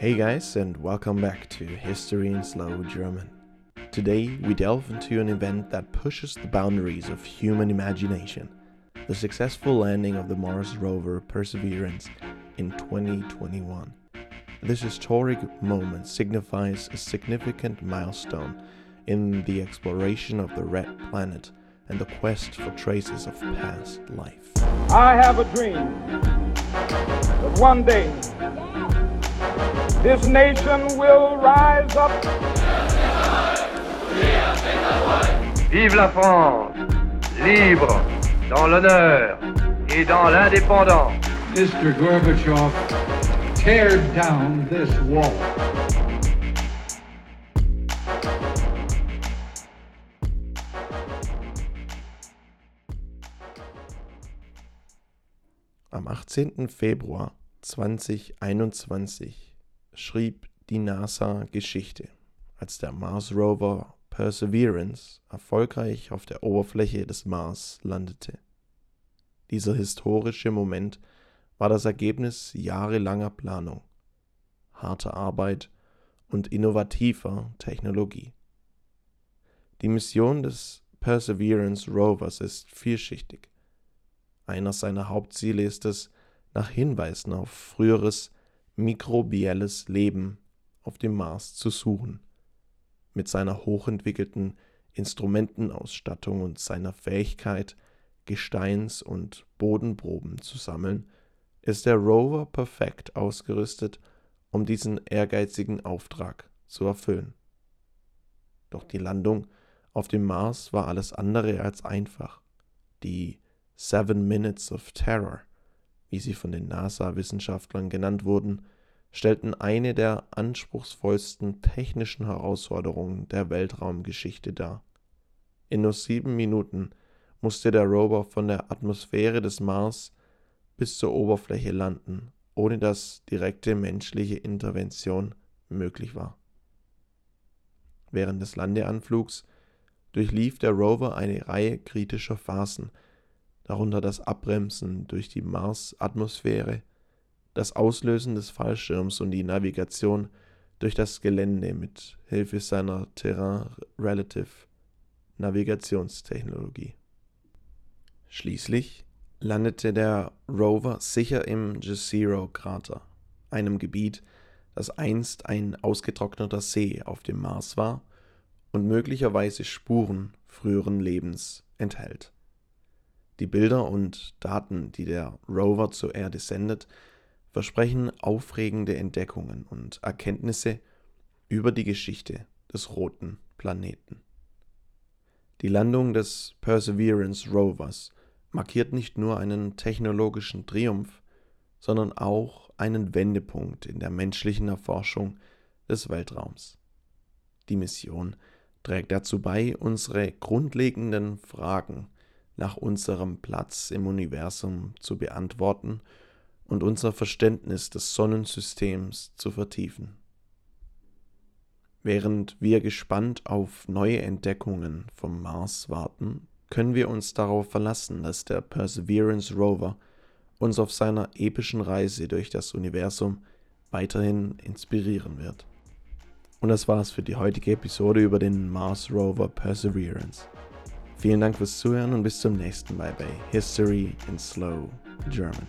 Hey guys, and welcome back to History in Slow German. Today we delve into an event that pushes the boundaries of human imagination the successful landing of the Mars rover Perseverance in 2021. This historic moment signifies a significant milestone in the exploration of the red planet and the quest for traces of past life. I have a dream that one day this nation will rise up. Vive la France, libre, dans l'honneur et dans l'indépendance. Mr. Gorbachev, tear down this wall. Am 18. Februar 2021 schrieb die NASA Geschichte, als der Mars Rover Perseverance erfolgreich auf der Oberfläche des Mars landete. Dieser historische Moment war das Ergebnis jahrelanger Planung, harter Arbeit und innovativer Technologie. Die Mission des Perseverance Rovers ist vielschichtig. Einer seiner Hauptziele ist es, nach Hinweisen auf früheres mikrobielles Leben auf dem Mars zu suchen. Mit seiner hochentwickelten Instrumentenausstattung und seiner Fähigkeit, Gesteins- und Bodenproben zu sammeln, ist der Rover perfekt ausgerüstet, um diesen ehrgeizigen Auftrag zu erfüllen. Doch die Landung auf dem Mars war alles andere als einfach. Die Seven Minutes of Terror, wie sie von den NASA-Wissenschaftlern genannt wurden, stellten eine der anspruchsvollsten technischen Herausforderungen der Weltraumgeschichte dar. In nur sieben Minuten musste der Rover von der Atmosphäre des Mars bis zur Oberfläche landen, ohne dass direkte menschliche Intervention möglich war. Während des Landeanflugs durchlief der Rover eine Reihe kritischer Phasen, darunter das Abbremsen durch die Marsatmosphäre, das Auslösen des Fallschirms und die Navigation durch das Gelände mit Hilfe seiner Terrain Relative Navigationstechnologie. Schließlich landete der Rover sicher im Jezero-Krater, einem Gebiet, das einst ein ausgetrockneter See auf dem Mars war und möglicherweise Spuren früheren Lebens enthält. Die Bilder und Daten, die der Rover zur Erde sendet, versprechen aufregende Entdeckungen und Erkenntnisse über die Geschichte des roten Planeten. Die Landung des Perseverance Rovers markiert nicht nur einen technologischen Triumph, sondern auch einen Wendepunkt in der menschlichen Erforschung des Weltraums. Die Mission trägt dazu bei, unsere grundlegenden Fragen nach unserem Platz im Universum zu beantworten und unser Verständnis des Sonnensystems zu vertiefen. Während wir gespannt auf neue Entdeckungen vom Mars warten, können wir uns darauf verlassen, dass der Perseverance Rover uns auf seiner epischen Reise durch das Universum weiterhin inspirieren wird. Und das war's für die heutige Episode über den Mars Rover Perseverance. Vielen Dank fürs Zuhören und bis zum nächsten Mal bei History in Slow German.